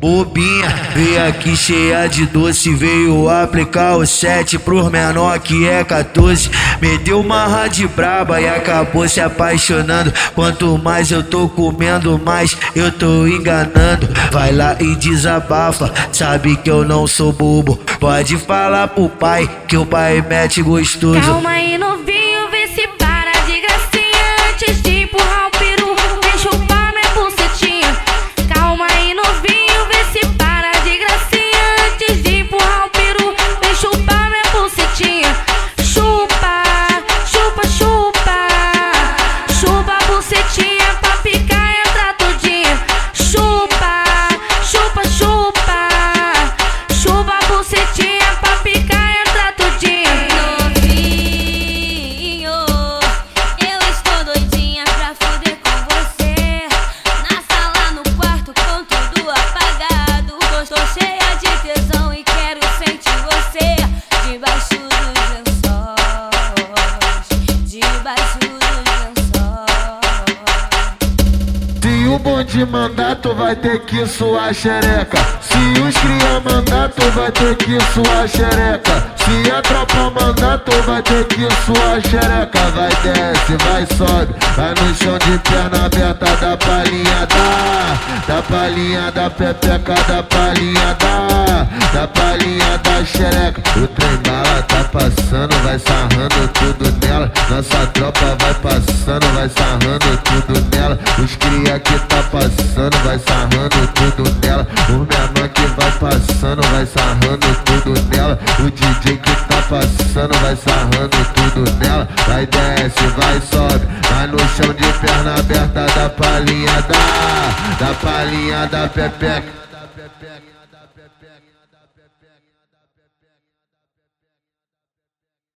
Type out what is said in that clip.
Bobinha, veio aqui cheia de doce, veio aplicar o 7 pros menor que é 14. Me deu uma rádio braba e acabou se apaixonando. Quanto mais eu tô comendo, mais eu tô enganando. Vai lá e desabafa, sabe que eu não sou bobo. Pode falar pro pai que o pai mete gostoso. Calma aí, novinho, Se o bonde mandar, tu vai ter que suar xereca. Se os cria mandar, tu vai ter que suar xereca. Se a tropa mandar, tu vai ter que suar xereca. Vai desce, vai sobe, vai no chão de perna aberta, da palhinha da, da palhinha da pepeca, da palhinha da, da palhinha da xereca. O trem bala tá passando, vai sarrando tudo nela. Nossa tropa vai passando, vai sarrando tudo nela. Os cria que tá passando, vai sarrando tudo nela. O menor que vai passando, vai sarrando tudo nela. O DJ que tá passando, vai sarrando tudo nela. Vai desce, vai sobe, vai no chão de perna aberta da palhinha da, da palhinha da pepeca.